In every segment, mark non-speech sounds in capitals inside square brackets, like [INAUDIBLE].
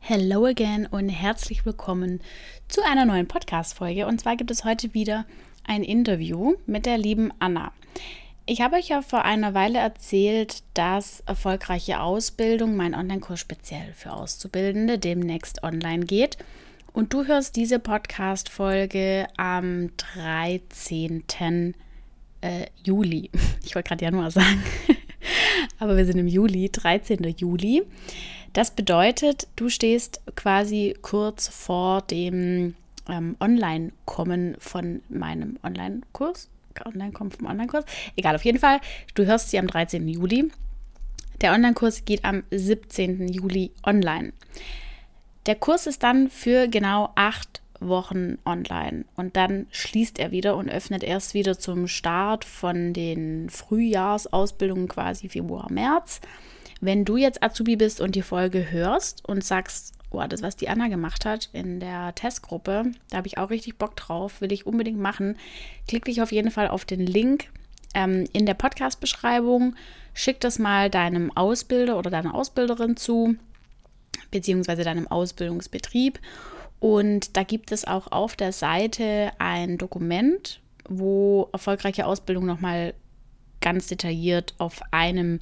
Hello again und herzlich willkommen zu einer neuen Podcast-Folge. Und zwar gibt es heute wieder ein Interview mit der lieben Anna. Ich habe euch ja vor einer Weile erzählt, dass erfolgreiche Ausbildung, mein Online-Kurs speziell für Auszubildende, demnächst online geht. Und du hörst diese Podcast-Folge am 13. Äh, Juli. [LAUGHS] Ich wollte gerade Januar sagen, aber wir sind im Juli, 13. Juli. Das bedeutet, du stehst quasi kurz vor dem ähm, Online-Kommen von meinem Online-Kurs. Online-Kommen vom Online-Kurs. Egal, auf jeden Fall, du hörst sie am 13. Juli. Der Online-Kurs geht am 17. Juli online. Der Kurs ist dann für genau acht Wochen online und dann schließt er wieder und öffnet erst wieder zum Start von den Frühjahrsausbildungen quasi Februar, März. Wenn du jetzt Azubi bist und die Folge hörst und sagst, oh, das, was die Anna gemacht hat in der Testgruppe, da habe ich auch richtig Bock drauf, will ich unbedingt machen, klick dich auf jeden Fall auf den Link ähm, in der Podcast-Beschreibung, schick das mal deinem Ausbilder oder deiner Ausbilderin zu, beziehungsweise deinem Ausbildungsbetrieb. Und da gibt es auch auf der Seite ein Dokument, wo erfolgreiche Ausbildung nochmal ganz detailliert auf einem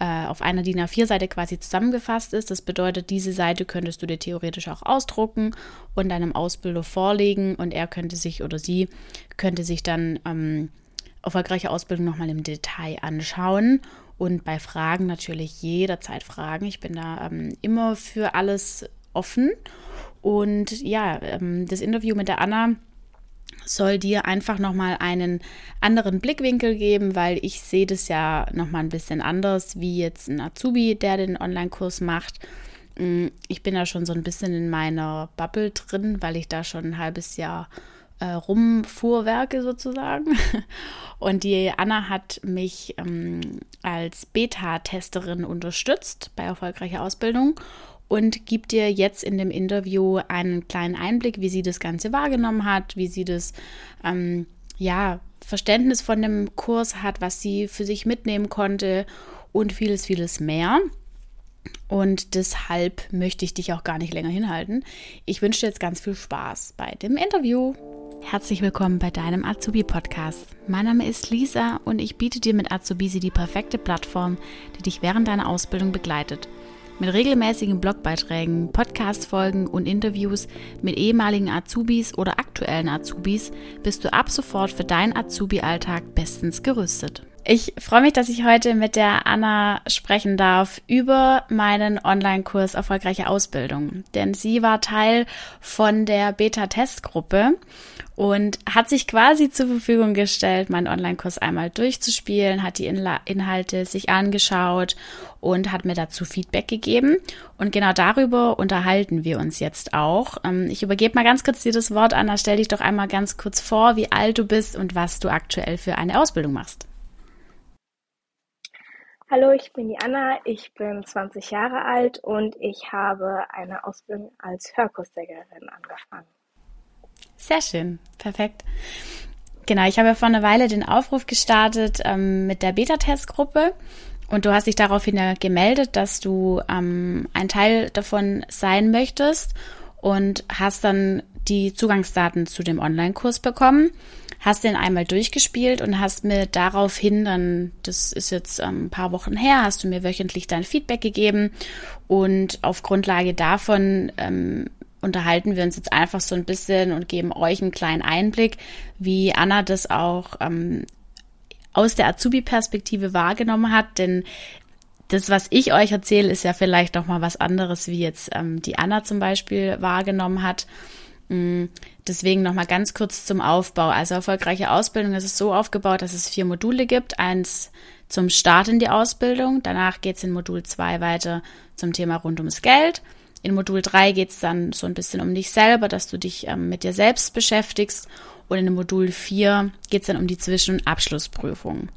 äh, auf einer DIN A4-Seite quasi zusammengefasst ist. Das bedeutet, diese Seite könntest du dir theoretisch auch ausdrucken und deinem Ausbilder vorlegen und er könnte sich oder sie könnte sich dann ähm, erfolgreiche Ausbildung nochmal im Detail anschauen und bei Fragen natürlich jederzeit fragen. Ich bin da ähm, immer für alles offen. Und ja, ähm, das Interview mit der Anna soll dir einfach nochmal einen anderen Blickwinkel geben, weil ich sehe das ja nochmal ein bisschen anders wie jetzt ein Azubi, der den Online-Kurs macht. Mm, ich bin da schon so ein bisschen in meiner Bubble drin, weil ich da schon ein halbes Jahr äh, rumfuhrwerke sozusagen. [LAUGHS] Und die Anna hat mich ähm, als Beta-Testerin unterstützt bei erfolgreicher Ausbildung und gibt dir jetzt in dem Interview einen kleinen Einblick, wie sie das Ganze wahrgenommen hat, wie sie das, ähm, ja, Verständnis von dem Kurs hat, was sie für sich mitnehmen konnte und vieles, vieles mehr. Und deshalb möchte ich dich auch gar nicht länger hinhalten. Ich wünsche dir jetzt ganz viel Spaß bei dem Interview. Herzlich willkommen bei deinem Azubi-Podcast. Mein Name ist Lisa und ich biete dir mit Azubisi die perfekte Plattform, die dich während deiner Ausbildung begleitet – mit regelmäßigen Blogbeiträgen, Podcast-Folgen und Interviews mit ehemaligen Azubis oder aktuellen Azubis bist du ab sofort für deinen Azubi-Alltag bestens gerüstet. Ich freue mich, dass ich heute mit der Anna sprechen darf über meinen Online-Kurs Erfolgreiche Ausbildung. Denn sie war Teil von der Beta-Testgruppe und hat sich quasi zur Verfügung gestellt, meinen Online-Kurs einmal durchzuspielen, hat die Inhalte sich angeschaut und hat mir dazu Feedback gegeben. Und genau darüber unterhalten wir uns jetzt auch. Ähm, ich übergebe mal ganz kurz dir das Wort, Anna. Stell dich doch einmal ganz kurz vor, wie alt du bist und was du aktuell für eine Ausbildung machst. Hallo, ich bin die Anna, ich bin 20 Jahre alt und ich habe eine Ausbildung als Hörkurssängerin angefangen. Sehr schön, perfekt. Genau, ich habe ja vor einer Weile den Aufruf gestartet ähm, mit der Beta-Testgruppe und du hast dich daraufhin ja gemeldet, dass du ähm, ein Teil davon sein möchtest und hast dann die Zugangsdaten zu dem Online-Kurs bekommen hast den einmal durchgespielt und hast mir daraufhin dann, das ist jetzt ähm, ein paar Wochen her, hast du mir wöchentlich dein Feedback gegeben und auf Grundlage davon ähm, unterhalten wir uns jetzt einfach so ein bisschen und geben euch einen kleinen Einblick, wie Anna das auch ähm, aus der Azubi-Perspektive wahrgenommen hat, denn das, was ich euch erzähle, ist ja vielleicht noch mal was anderes, wie jetzt ähm, die Anna zum Beispiel wahrgenommen hat. Mm, deswegen noch mal ganz kurz zum Aufbau. Also erfolgreiche Ausbildung ist es so aufgebaut, dass es vier Module gibt. Eins zum Start in die Ausbildung. Danach geht es in Modul 2 weiter zum Thema rund ums Geld. In Modul 3 geht es dann so ein bisschen um dich selber, dass du dich ähm, mit dir selbst beschäftigst. Und in Modul 4 geht es dann um die Zwischen- und Abschlussprüfung.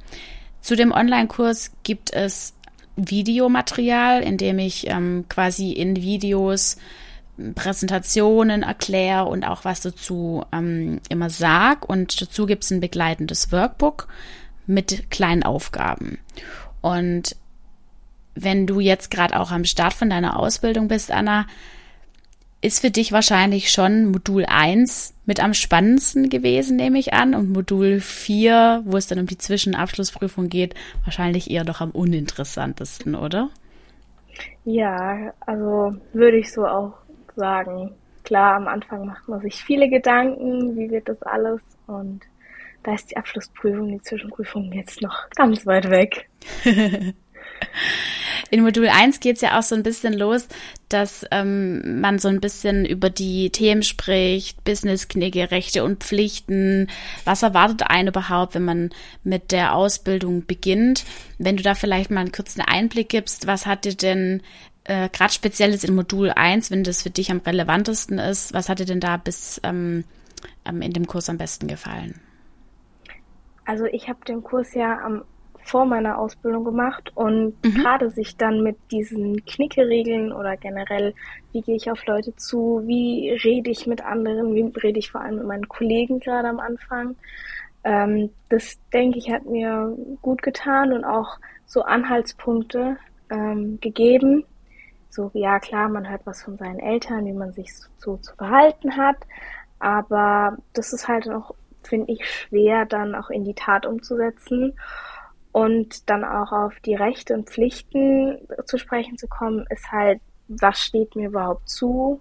Zu dem Online-Kurs gibt es Videomaterial, in dem ich ähm, quasi in Videos Präsentationen erkläre und auch was dazu ähm, immer sag. Und dazu gibt es ein begleitendes Workbook mit kleinen Aufgaben. Und wenn du jetzt gerade auch am Start von deiner Ausbildung bist, Anna, ist für dich wahrscheinlich schon Modul 1 mit am spannendsten gewesen, nehme ich an. Und Modul 4, wo es dann um die Zwischenabschlussprüfung geht, wahrscheinlich eher doch am uninteressantesten, oder? Ja, also würde ich so auch sagen. Klar, am Anfang macht man sich viele Gedanken, wie wird das alles und da ist die Abschlussprüfung, die Zwischenprüfung jetzt noch ganz weit weg. [LAUGHS] In Modul 1 geht es ja auch so ein bisschen los, dass ähm, man so ein bisschen über die Themen spricht, Business-Knigge, Rechte und Pflichten. Was erwartet einen überhaupt, wenn man mit der Ausbildung beginnt? Wenn du da vielleicht mal einen kurzen Einblick gibst, was hat dir denn äh, gerade spezielles in Modul 1, wenn das für dich am relevantesten ist, was hat dir denn da bis ähm, ähm, in dem Kurs am besten gefallen? Also ich habe den Kurs ja am vor meiner Ausbildung gemacht und mhm. gerade sich dann mit diesen Knickeregeln oder generell, wie gehe ich auf Leute zu, wie rede ich mit anderen, wie rede ich vor allem mit meinen Kollegen gerade am Anfang, ähm, das denke ich hat mir gut getan und auch so Anhaltspunkte ähm, gegeben. So, ja klar, man hört was von seinen Eltern, wie man sich so zu verhalten hat, aber das ist halt auch, finde ich, schwer dann auch in die Tat umzusetzen. Und dann auch auf die Rechte und Pflichten zu sprechen zu kommen, ist halt, was steht mir überhaupt zu?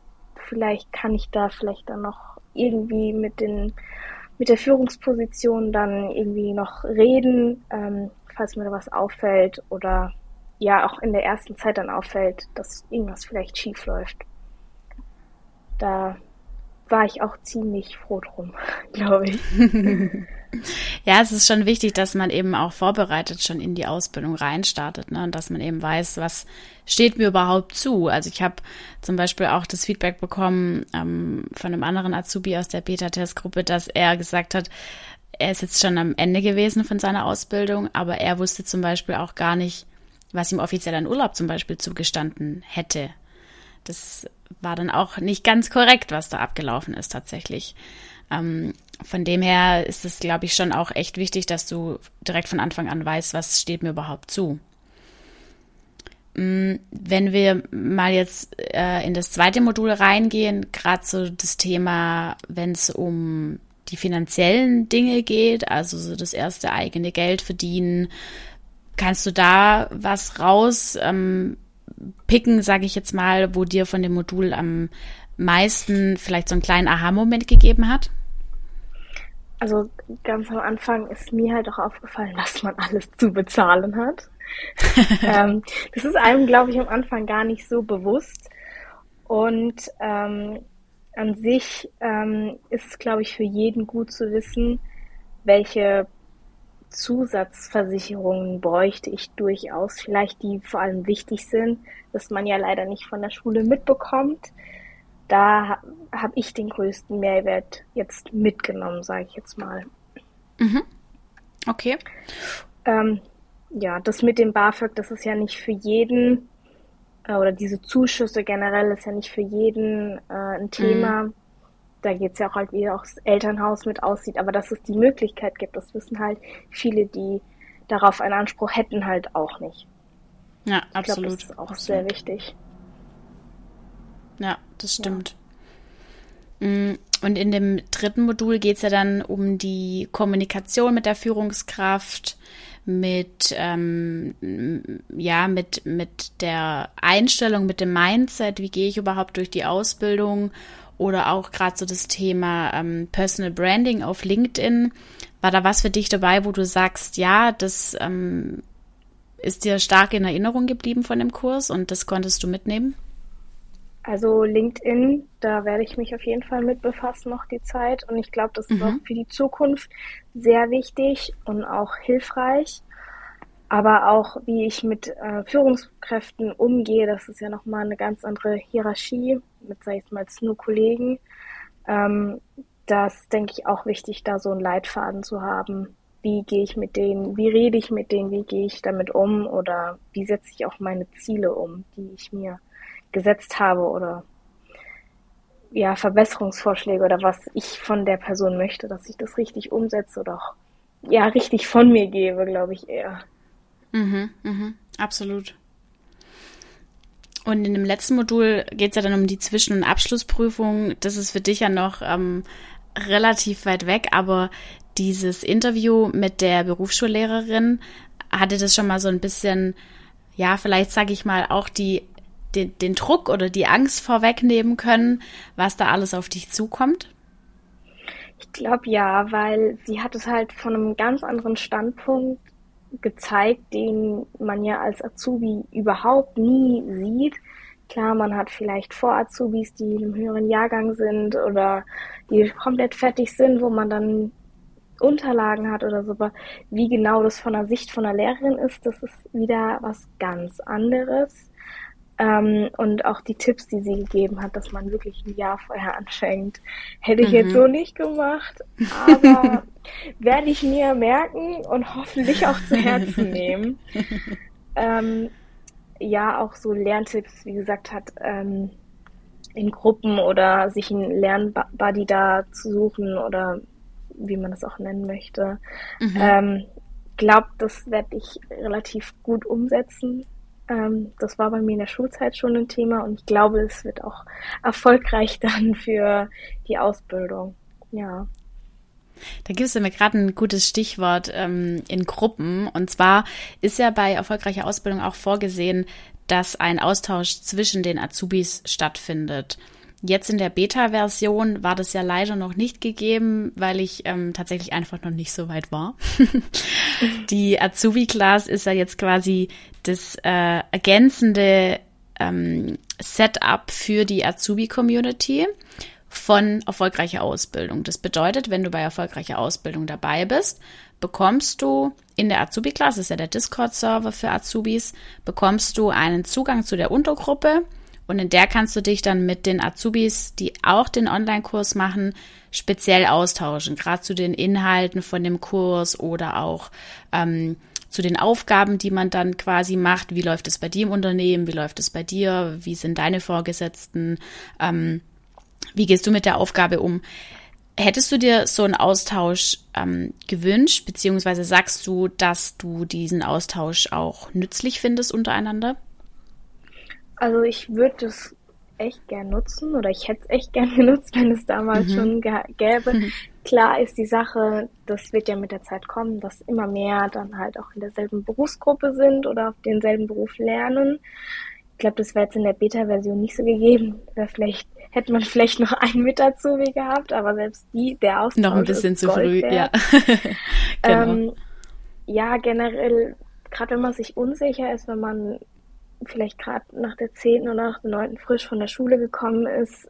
Vielleicht kann ich da vielleicht dann noch irgendwie mit den mit der Führungsposition dann irgendwie noch reden, ähm, falls mir da was auffällt oder ja auch in der ersten Zeit dann auffällt, dass irgendwas vielleicht schief läuft. Da war ich auch ziemlich froh drum, [LAUGHS] glaube ich. [LAUGHS] ja, es ist schon wichtig, dass man eben auch vorbereitet schon in die Ausbildung reinstartet, ne? Und dass man eben weiß, was steht mir überhaupt zu. Also ich habe zum Beispiel auch das Feedback bekommen ähm, von einem anderen Azubi aus der Beta-Testgruppe, dass er gesagt hat, er ist jetzt schon am Ende gewesen von seiner Ausbildung, aber er wusste zum Beispiel auch gar nicht, was ihm offiziell an Urlaub zum Beispiel zugestanden hätte. Das war dann auch nicht ganz korrekt, was da abgelaufen ist tatsächlich. Ähm, von dem her ist es, glaube ich, schon auch echt wichtig, dass du direkt von Anfang an weißt, was steht mir überhaupt zu. Mm, wenn wir mal jetzt äh, in das zweite Modul reingehen, gerade so das Thema, wenn es um die finanziellen Dinge geht, also so das erste eigene Geld verdienen, kannst du da was raus ähm, picken, sage ich jetzt mal, wo dir von dem Modul am meisten vielleicht so einen kleinen Aha-Moment gegeben hat? Also ganz am Anfang ist mir halt auch aufgefallen, [LAUGHS] was man alles zu bezahlen hat. [LAUGHS] ähm, das ist einem, glaube ich, am Anfang gar nicht so bewusst. Und ähm, an sich ähm, ist es, glaube ich, für jeden gut zu wissen, welche Zusatzversicherungen bräuchte ich durchaus, vielleicht die vor allem wichtig sind, dass man ja leider nicht von der Schule mitbekommt. Da habe ich den größten Mehrwert jetzt mitgenommen, sage ich jetzt mal. Mhm. Okay. Ähm, ja, das mit dem BAföG, das ist ja nicht für jeden, äh, oder diese Zuschüsse generell ist ja nicht für jeden äh, ein Thema. Mhm da geht es ja auch halt, wie auch das Elternhaus mit aussieht, aber dass es die Möglichkeit gibt, das wissen halt viele, die darauf einen Anspruch hätten, halt auch nicht. Ja, ich absolut. Glaub, das ist auch absolut. sehr wichtig. Ja, das stimmt. Ja. Mm, und in dem dritten Modul geht es ja dann um die Kommunikation mit der Führungskraft, mit ähm, ja mit mit der Einstellung, mit dem Mindset, wie gehe ich überhaupt durch die Ausbildung oder auch gerade so das Thema ähm, Personal Branding auf LinkedIn. War da was für dich dabei, wo du sagst, ja, das ähm, ist dir stark in Erinnerung geblieben von dem Kurs und das konntest du mitnehmen? Also LinkedIn, da werde ich mich auf jeden Fall mit befassen noch die Zeit und ich glaube, das ist mhm. auch für die Zukunft sehr wichtig und auch hilfreich aber auch wie ich mit äh, Führungskräften umgehe, das ist ja nochmal eine ganz andere Hierarchie mit, sag ich mal, nur Kollegen. Ähm, das denke ich auch wichtig, da so einen Leitfaden zu haben. Wie gehe ich mit denen, wie rede ich mit denen, wie gehe ich damit um oder wie setze ich auch meine Ziele um, die ich mir gesetzt habe oder ja, Verbesserungsvorschläge oder was ich von der Person möchte, dass ich das richtig umsetze oder auch ja, richtig von mir gebe, glaube ich eher. Mhm, mhm, absolut. Und in dem letzten Modul geht es ja dann um die Zwischen- und Abschlussprüfung. Das ist für dich ja noch ähm, relativ weit weg, aber dieses Interview mit der Berufsschullehrerin hatte das schon mal so ein bisschen, ja, vielleicht sage ich mal, auch die, den, den Druck oder die Angst vorwegnehmen können, was da alles auf dich zukommt? Ich glaube ja, weil sie hat es halt von einem ganz anderen Standpunkt gezeigt, den man ja als Azubi überhaupt nie sieht. Klar, man hat vielleicht Vor-Azubis, die in einem höheren Jahrgang sind oder die komplett fertig sind, wo man dann Unterlagen hat oder so. Aber wie genau das von der Sicht von der Lehrerin ist, das ist wieder was ganz anderes. Ähm, und auch die Tipps, die sie gegeben hat, dass man wirklich ein Jahr vorher anfängt, hätte ich mhm. jetzt so nicht gemacht. Aber [LAUGHS] werde ich mir merken und hoffentlich auch zu Herzen [LAUGHS] nehmen. Ähm, ja, auch so Lerntipps, wie gesagt, hat ähm, in Gruppen oder sich einen Lernbuddy da zu suchen oder wie man das auch nennen möchte. Mhm. Ähm, glaube, das werde ich relativ gut umsetzen. Ähm, das war bei mir in der Schulzeit schon ein Thema und ich glaube, es wird auch erfolgreich [LAUGHS] dann für die Ausbildung. Ja. Da gibst du mir gerade ein gutes Stichwort ähm, in Gruppen. Und zwar ist ja bei erfolgreicher Ausbildung auch vorgesehen, dass ein Austausch zwischen den Azubis stattfindet. Jetzt in der Beta-Version war das ja leider noch nicht gegeben, weil ich ähm, tatsächlich einfach noch nicht so weit war. [LAUGHS] die Azubi-Class ist ja jetzt quasi das äh, ergänzende ähm, Setup für die Azubi-Community von erfolgreicher Ausbildung. Das bedeutet, wenn du bei erfolgreicher Ausbildung dabei bist, bekommst du in der Azubi-Class, das ist ja der Discord-Server für Azubis, bekommst du einen Zugang zu der Untergruppe und in der kannst du dich dann mit den Azubis, die auch den Online-Kurs machen, speziell austauschen, gerade zu den Inhalten von dem Kurs oder auch ähm, zu den Aufgaben, die man dann quasi macht. Wie läuft es bei dir im Unternehmen? Wie läuft es bei dir? Wie sind deine Vorgesetzten? Ähm, wie gehst du mit der Aufgabe um? Hättest du dir so einen Austausch ähm, gewünscht, beziehungsweise sagst du, dass du diesen Austausch auch nützlich findest untereinander? Also ich würde es echt gern nutzen oder ich hätte es echt gern [LAUGHS] genutzt, wenn es damals mhm. schon gäbe. Mhm. [LAUGHS] Klar ist die Sache, das wird ja mit der Zeit kommen, dass immer mehr dann halt auch in derselben Berufsgruppe sind oder auf denselben Beruf lernen. Ich glaube, das wäre jetzt in der Beta-Version nicht so gegeben. Wäre vielleicht hätte man vielleicht noch einen mit dazu gehabt, aber selbst die, der Austausch Noch ein bisschen zu früh, ja. [LAUGHS] genau. Ähm, ja, generell, gerade wenn man sich unsicher ist, wenn man vielleicht gerade nach der 10. oder nach der 9. frisch von der Schule gekommen ist,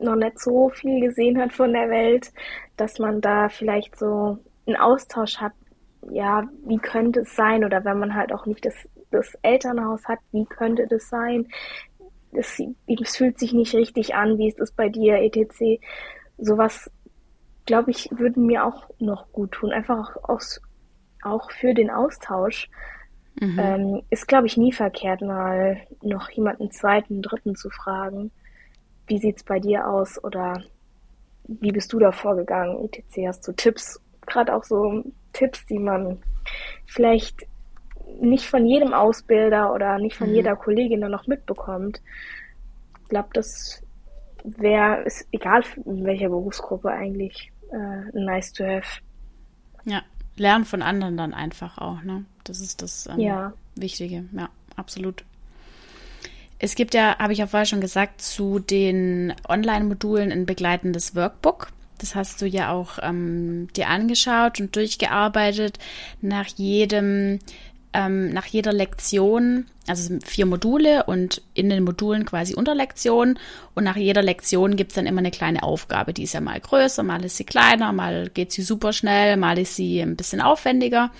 noch nicht so viel gesehen hat von der Welt, dass man da vielleicht so einen Austausch hat, ja, wie könnte es sein? Oder wenn man halt auch nicht das, das Elternhaus hat, wie könnte das sein? Es, es fühlt sich nicht richtig an, wie ist es bei dir, etc. Sowas, glaube ich, würde mir auch noch gut tun. Einfach auch, aus, auch für den Austausch. Mhm. Ähm, ist, glaube ich, nie verkehrt, mal noch jemanden zweiten, dritten zu fragen. Wie sieht es bei dir aus? Oder wie bist du da vorgegangen? etc. Hast du Tipps? Gerade auch so Tipps, die man vielleicht nicht von jedem Ausbilder oder nicht von mhm. jeder Kollegin dann noch mitbekommt. Ich glaube, das wäre, ist egal in welcher Berufsgruppe eigentlich, äh, nice to have. Ja, lernen von anderen dann einfach auch, ne? Das ist das ähm, ja. Wichtige. Ja, absolut. Es gibt ja, habe ich ja vorher schon gesagt, zu den Online-Modulen ein begleitendes Workbook. Das hast du ja auch ähm, dir angeschaut und durchgearbeitet. Nach jedem ähm, nach jeder Lektion, also vier Module und in den Modulen quasi Unterlektionen. Und nach jeder Lektion gibt es dann immer eine kleine Aufgabe. Die ist ja mal größer, mal ist sie kleiner, mal geht sie super schnell, mal ist sie ein bisschen aufwendiger.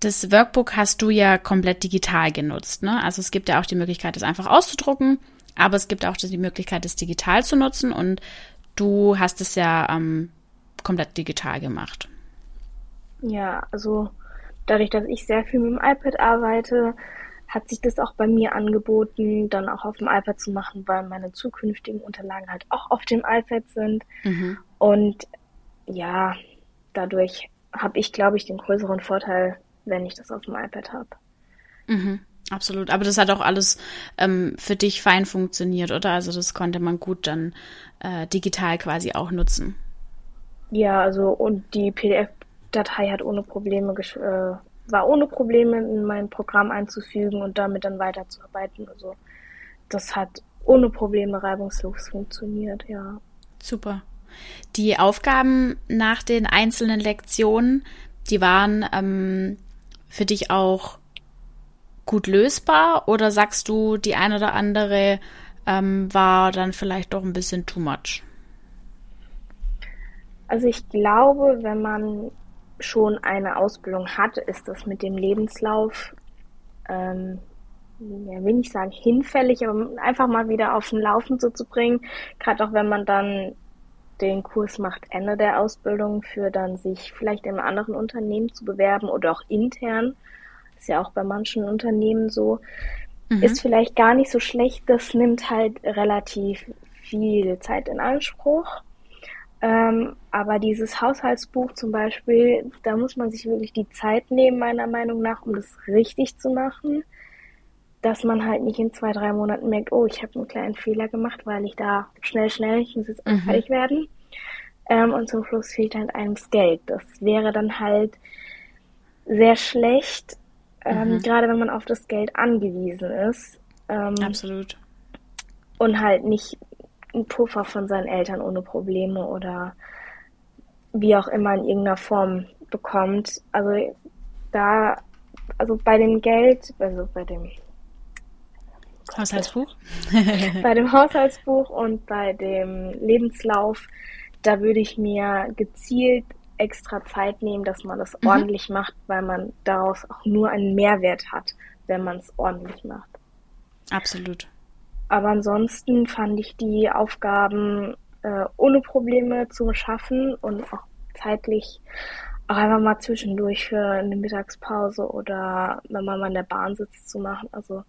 Das Workbook hast du ja komplett digital genutzt. Ne? Also es gibt ja auch die Möglichkeit, das einfach auszudrucken, aber es gibt auch die Möglichkeit, das digital zu nutzen. Und du hast es ja ähm, komplett digital gemacht. Ja, also dadurch, dass ich sehr viel mit dem iPad arbeite, hat sich das auch bei mir angeboten, dann auch auf dem iPad zu machen, weil meine zukünftigen Unterlagen halt auch auf dem iPad sind. Mhm. Und ja, dadurch habe ich, glaube ich, den größeren Vorteil, wenn ich das auf dem iPad habe. Mhm. Absolut, aber das hat auch alles ähm, für dich fein funktioniert, oder? Also das konnte man gut dann äh, digital quasi auch nutzen. Ja, also und die PDF-Datei hat ohne Probleme äh, war ohne Probleme in mein Programm einzufügen und damit dann weiterzuarbeiten. Also das hat ohne Probleme reibungslos funktioniert, ja. Super. Die Aufgaben nach den einzelnen Lektionen, die waren ähm, für dich auch gut lösbar oder sagst du, die eine oder andere ähm, war dann vielleicht doch ein bisschen too much? Also ich glaube, wenn man schon eine Ausbildung hat, ist das mit dem Lebenslauf, ähm, ja, will nicht sagen hinfällig, aber einfach mal wieder auf den Laufen so zu bringen. Gerade auch wenn man dann den Kurs macht Ende der Ausbildung für dann sich vielleicht in einem anderen Unternehmen zu bewerben oder auch intern. Ist ja auch bei manchen Unternehmen so. Mhm. Ist vielleicht gar nicht so schlecht. Das nimmt halt relativ viel Zeit in Anspruch. Ähm, aber dieses Haushaltsbuch zum Beispiel, da muss man sich wirklich die Zeit nehmen, meiner Meinung nach, um das richtig zu machen. Dass man halt nicht in zwei, drei Monaten merkt, oh, ich habe einen kleinen Fehler gemacht, weil ich da schnell, schnell, ich muss jetzt mhm. fertig werden. Ähm, und zum Schluss fehlt halt einem das Geld. Das wäre dann halt sehr schlecht, ähm, mhm. gerade wenn man auf das Geld angewiesen ist. Ähm, Absolut. Und halt nicht einen Puffer von seinen Eltern ohne Probleme oder wie auch immer in irgendeiner Form bekommt. Also da, also bei dem Geld, also bei dem Haushaltsbuch? [LAUGHS] bei dem Haushaltsbuch und bei dem Lebenslauf, da würde ich mir gezielt extra Zeit nehmen, dass man das mhm. ordentlich macht, weil man daraus auch nur einen Mehrwert hat, wenn man es ordentlich macht. Absolut. Aber ansonsten fand ich die Aufgaben äh, ohne Probleme zu schaffen und auch zeitlich auch einfach mal zwischendurch für eine Mittagspause oder wenn man mal in der Bahn sitzt zu machen. Also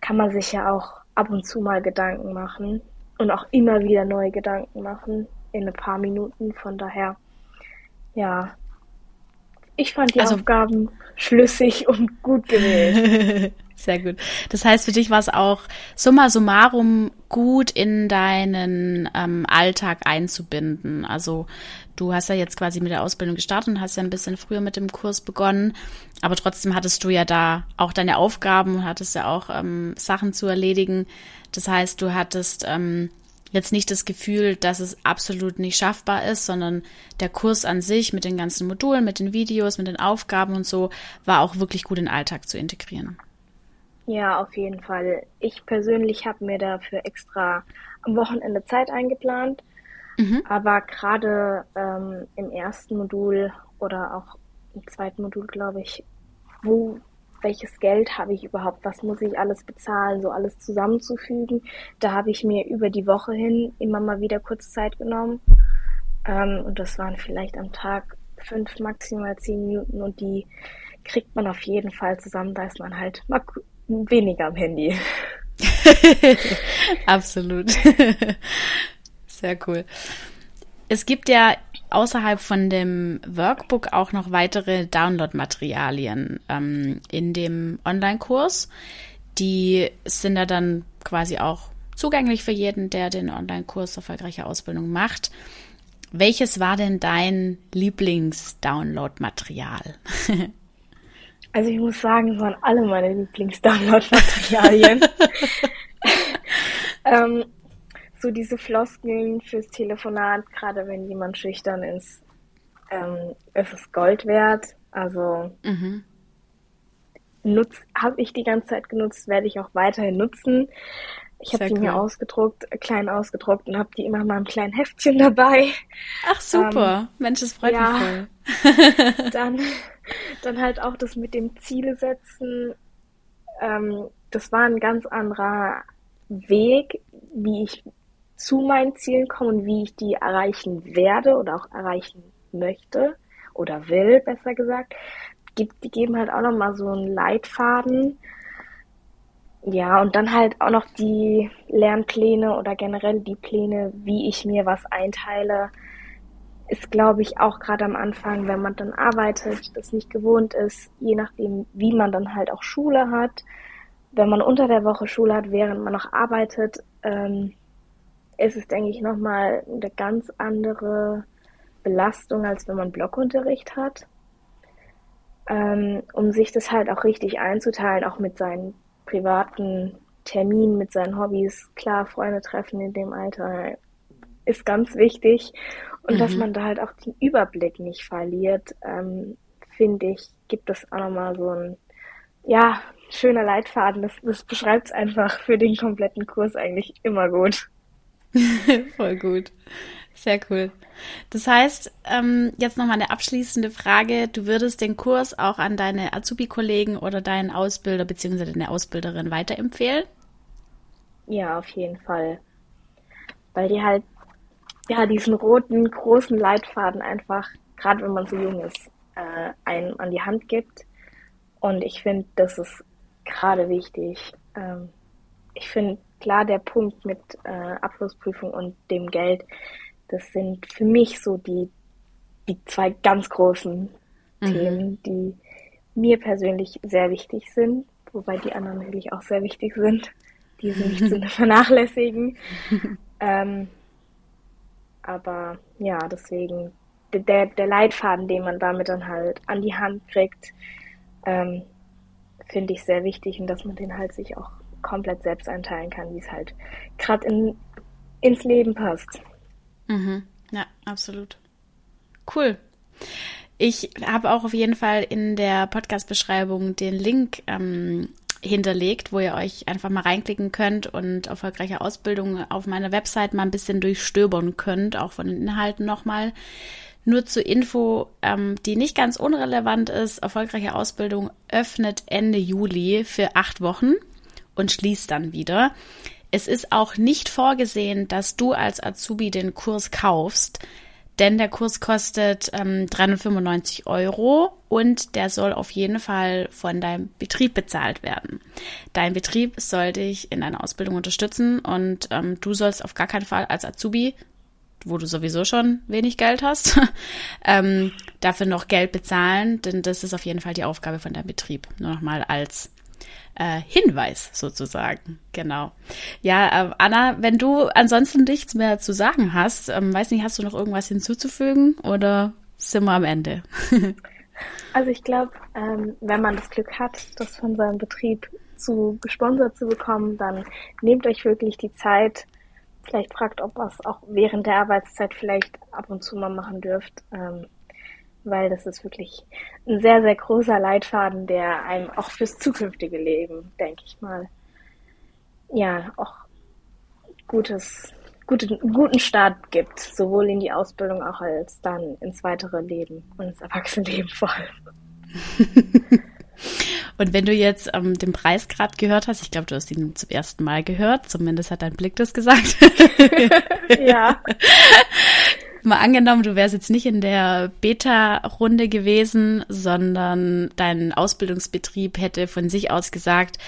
kann man sich ja auch ab und zu mal Gedanken machen und auch immer wieder neue Gedanken machen in ein paar Minuten. Von daher, ja, ich fand die also, Aufgaben schlüssig und gut gewählt. [LAUGHS] Sehr gut. Das heißt, für dich war es auch summa summarum gut in deinen ähm, Alltag einzubinden. Also du hast ja jetzt quasi mit der Ausbildung gestartet und hast ja ein bisschen früher mit dem Kurs begonnen, aber trotzdem hattest du ja da auch deine Aufgaben und hattest ja auch ähm, Sachen zu erledigen. Das heißt, du hattest ähm, jetzt nicht das Gefühl, dass es absolut nicht schaffbar ist, sondern der Kurs an sich mit den ganzen Modulen, mit den Videos, mit den Aufgaben und so war auch wirklich gut in den Alltag zu integrieren. Ja, auf jeden Fall. Ich persönlich habe mir dafür extra am Wochenende Zeit eingeplant. Mhm. Aber gerade ähm, im ersten Modul oder auch im zweiten Modul, glaube ich, wo welches Geld habe ich überhaupt, was muss ich alles bezahlen, so alles zusammenzufügen. Da habe ich mir über die Woche hin immer mal wieder kurz Zeit genommen. Ähm, und das waren vielleicht am Tag fünf, maximal zehn Minuten und die kriegt man auf jeden Fall zusammen. Da ist man halt mal weniger am Handy. [LAUGHS] Absolut. [LAUGHS] Sehr cool. Es gibt ja außerhalb von dem Workbook auch noch weitere Download-Materialien ähm, in dem Online-Kurs. Die sind da dann quasi auch zugänglich für jeden, der den Online-Kurs erfolgreiche Ausbildung macht. Welches war denn dein Lieblings-Download-Material? [LAUGHS] Also ich muss sagen, es waren alle meine Lieblings-Download-Materialien. [LAUGHS] ähm, so diese Floskeln fürs Telefonat, gerade wenn jemand schüchtern ist, ähm, es ist Gold wert. Also mhm. habe ich die ganze Zeit genutzt, werde ich auch weiterhin nutzen. Ich habe die cool. mir ausgedruckt, klein ausgedruckt und habe die immer mal im kleinen Heftchen dabei. Ach super, ähm, Mensch, das freut ja, mich voll. dann, [LAUGHS] dann halt auch das mit dem Ziele setzen. Ähm, das war ein ganz anderer Weg, wie ich zu meinen Zielen komme und wie ich die erreichen werde oder auch erreichen möchte oder will, besser gesagt. Die, die geben halt auch nochmal so einen Leitfaden, ja, und dann halt auch noch die Lernpläne oder generell die Pläne, wie ich mir was einteile. Ist, glaube ich, auch gerade am Anfang, wenn man dann arbeitet, das nicht gewohnt ist, je nachdem, wie man dann halt auch Schule hat. Wenn man unter der Woche Schule hat, während man noch arbeitet, ähm, ist es, denke ich, nochmal eine ganz andere Belastung, als wenn man Blockunterricht hat. Ähm, um sich das halt auch richtig einzuteilen, auch mit seinen privaten Terminen, mit seinen Hobbys. Klar, Freunde treffen in dem Alter ist ganz wichtig. Und mhm. dass man da halt auch den Überblick nicht verliert, ähm, finde ich, gibt es auch nochmal so ein, ja, schöner Leitfaden. Das, das beschreibt es einfach für den kompletten Kurs eigentlich immer gut. [LAUGHS] Voll gut. Sehr cool. Das heißt, ähm, jetzt nochmal eine abschließende Frage. Du würdest den Kurs auch an deine Azubi-Kollegen oder deinen Ausbilder bzw. deine Ausbilderin weiterempfehlen? Ja, auf jeden Fall. Weil die halt, ja, diesen roten, großen Leitfaden einfach, gerade wenn man so jung ist, äh, einem an die Hand gibt. Und ich finde, das ist gerade wichtig. Ähm, ich finde, klar, der Punkt mit äh, Abschlussprüfung und dem Geld, das sind für mich so die, die zwei ganz großen mhm. Themen, die mir persönlich sehr wichtig sind, wobei die anderen natürlich auch sehr wichtig sind. Die sind nicht zu [LAUGHS] vernachlässigen. [LAUGHS] ähm, aber ja, deswegen der, der Leitfaden, den man damit dann halt an die Hand kriegt, ähm, finde ich sehr wichtig und dass man den halt sich auch komplett selbst einteilen kann, wie es halt gerade in, ins Leben passt. Mhm. Ja, absolut. Cool. Ich habe auch auf jeden Fall in der Podcast-Beschreibung den Link ähm, hinterlegt, wo ihr euch einfach mal reinklicken könnt und erfolgreiche Ausbildung auf meiner Website mal ein bisschen durchstöbern könnt, auch von den Inhalten nochmal. Nur zur Info, ähm, die nicht ganz unrelevant ist, erfolgreiche Ausbildung öffnet Ende Juli für acht Wochen und schließt dann wieder. Es ist auch nicht vorgesehen, dass du als Azubi den Kurs kaufst, denn der Kurs kostet ähm, 395 Euro und der soll auf jeden Fall von deinem Betrieb bezahlt werden. Dein Betrieb soll dich in deiner Ausbildung unterstützen und ähm, du sollst auf gar keinen Fall als Azubi, wo du sowieso schon wenig Geld hast, [LAUGHS] ähm, dafür noch Geld bezahlen, denn das ist auf jeden Fall die Aufgabe von deinem Betrieb. Nur nochmal als äh, Hinweis sozusagen. Genau. Ja, äh, Anna, wenn du ansonsten nichts mehr zu sagen hast, ähm, weiß nicht, hast du noch irgendwas hinzuzufügen oder sind wir am Ende? [LAUGHS] also ich glaube, ähm, wenn man das Glück hat, das von seinem Betrieb zu gesponsert zu bekommen, dann nehmt euch wirklich die Zeit. Vielleicht fragt, ob was auch während der Arbeitszeit vielleicht ab und zu mal machen dürft. Ähm, weil das ist wirklich ein sehr, sehr großer Leitfaden, der einem auch fürs zukünftige Leben, denke ich mal, ja, auch gutes, gute, guten Start gibt, sowohl in die Ausbildung auch als dann ins weitere Leben und ins Erwachsenenleben vor allem. [LAUGHS] Und wenn du jetzt ähm, den Preis gerade gehört hast, ich glaube, du hast ihn zum ersten Mal gehört, zumindest hat dein Blick das gesagt. [LAUGHS] ja. [LAUGHS] Mal angenommen, du wärst jetzt nicht in der Beta-Runde gewesen, sondern dein Ausbildungsbetrieb hätte von sich aus gesagt,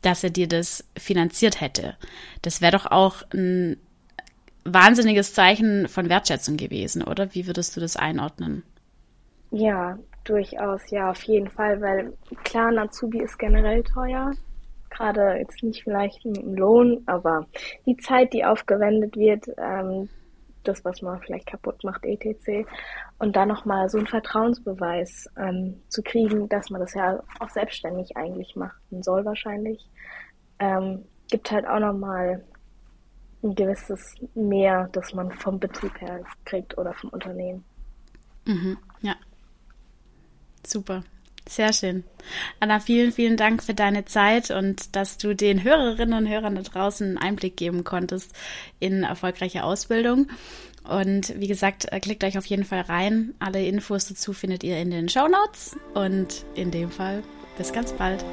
dass er dir das finanziert hätte. Das wäre doch auch ein wahnsinniges Zeichen von Wertschätzung gewesen, oder? Wie würdest du das einordnen? Ja, durchaus, ja, auf jeden Fall, weil klar, Natsubi ist generell teuer. Gerade jetzt nicht vielleicht im Lohn, aber die Zeit, die aufgewendet wird, ähm, das, was man vielleicht kaputt macht, etc. Und dann nochmal so einen Vertrauensbeweis ähm, zu kriegen, dass man das ja auch selbstständig eigentlich machen soll wahrscheinlich, ähm, gibt halt auch nochmal ein gewisses Mehr, das man vom Betrieb her kriegt oder vom Unternehmen. Mhm, ja. Super. Sehr schön. Anna, vielen, vielen Dank für deine Zeit und dass du den Hörerinnen und Hörern da draußen einen Einblick geben konntest in erfolgreiche Ausbildung. Und wie gesagt, äh, klickt euch auf jeden Fall rein. Alle Infos dazu findet ihr in den Show Notes. Und in dem Fall bis ganz bald.